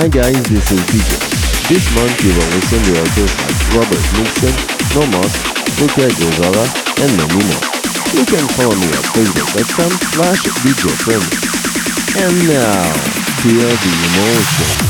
Hi guys, this is DJ. This month you will listen to artists like Robert Nixon, Nomos, Luca Gozala, and many more. You can follow me at facebook.com slash djfriends. And now, feel the emotion.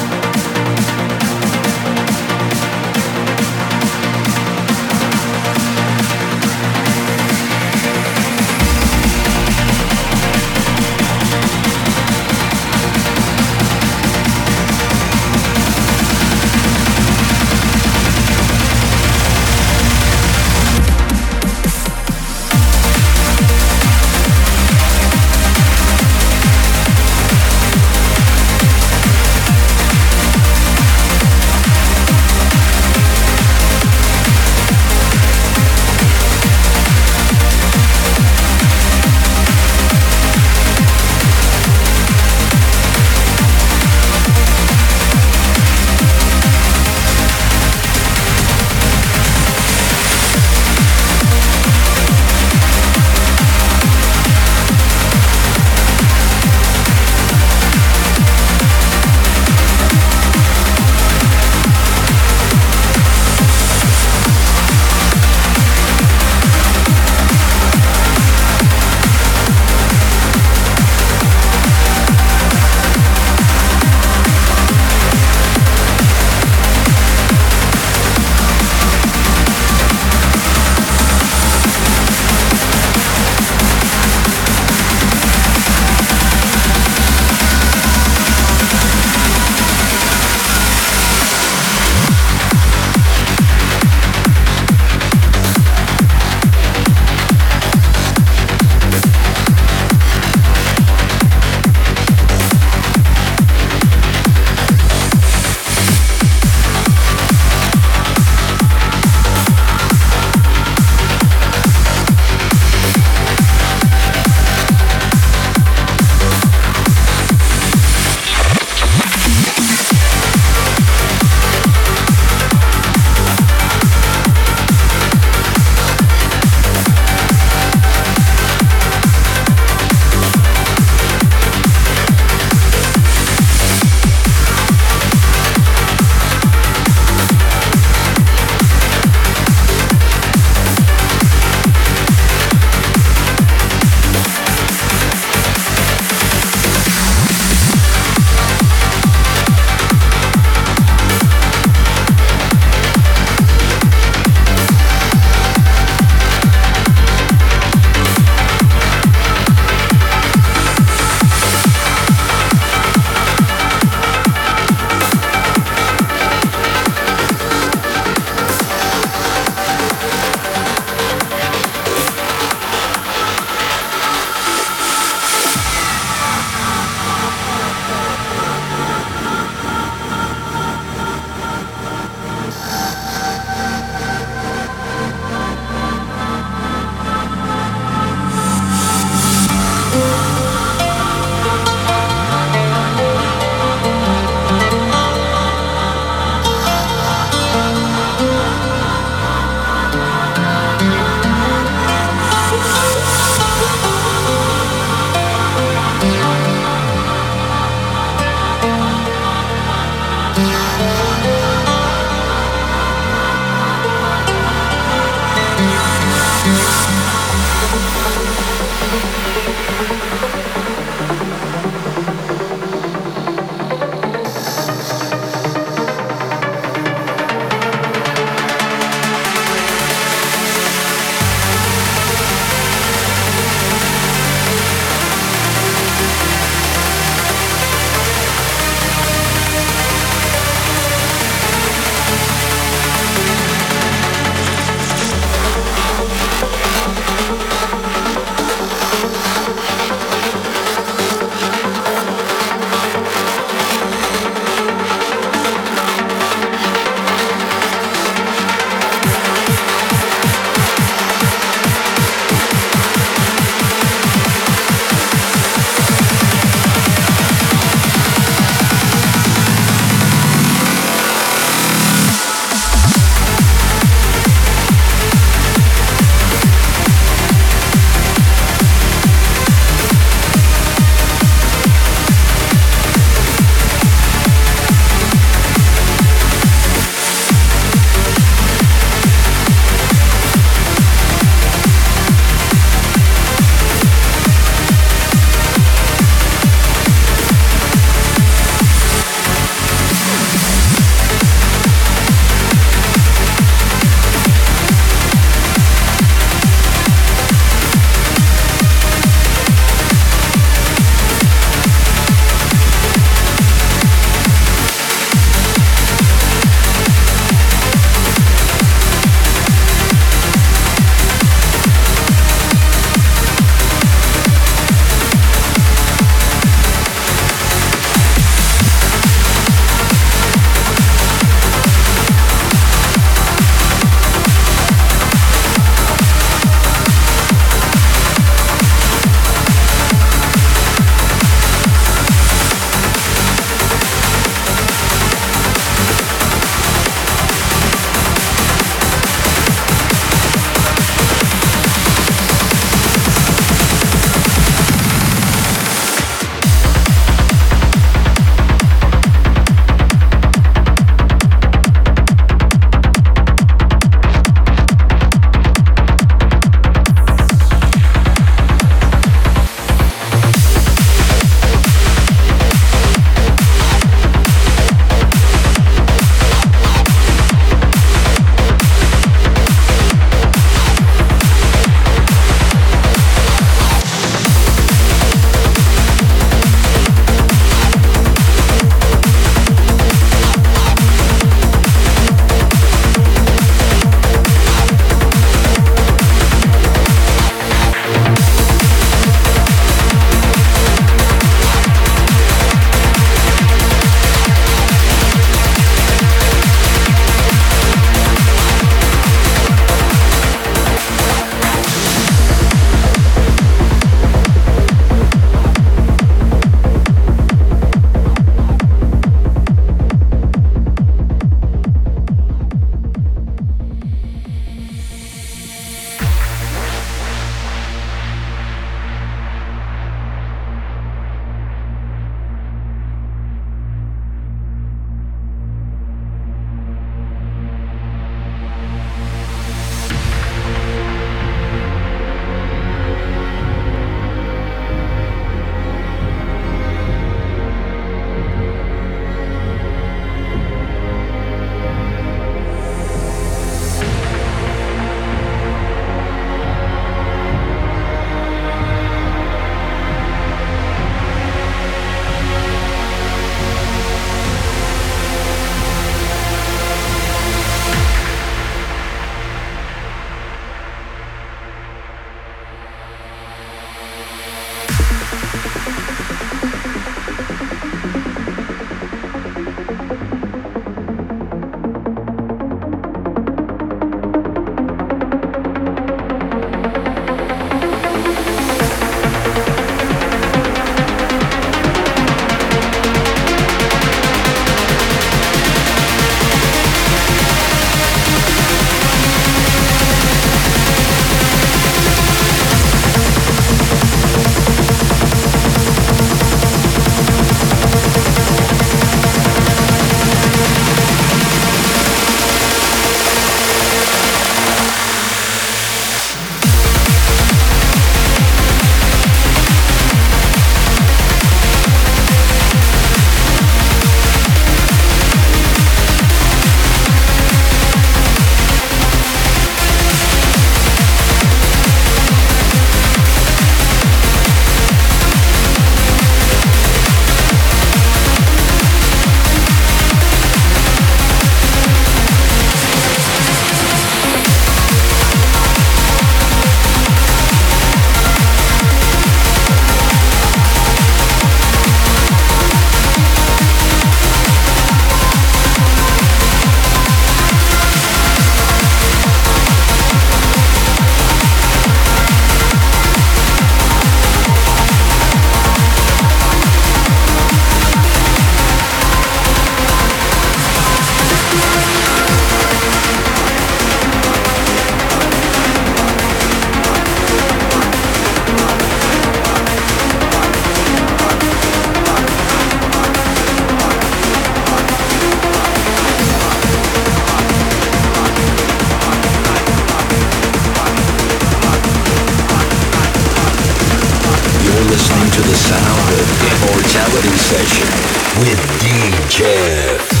DJ.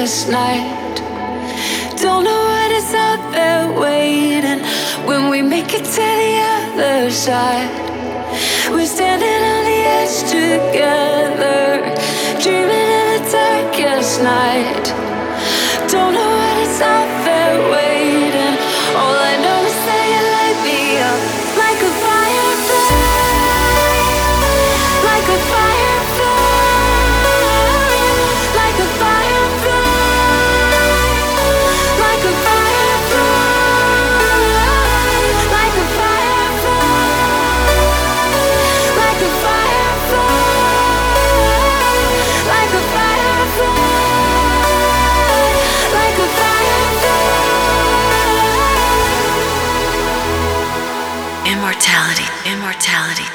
Darkest night. Don't know what is out there waiting when we make it to the other side. We're standing on the edge together, dreaming in the darkest night. Don't know what is out there waiting. Immortality,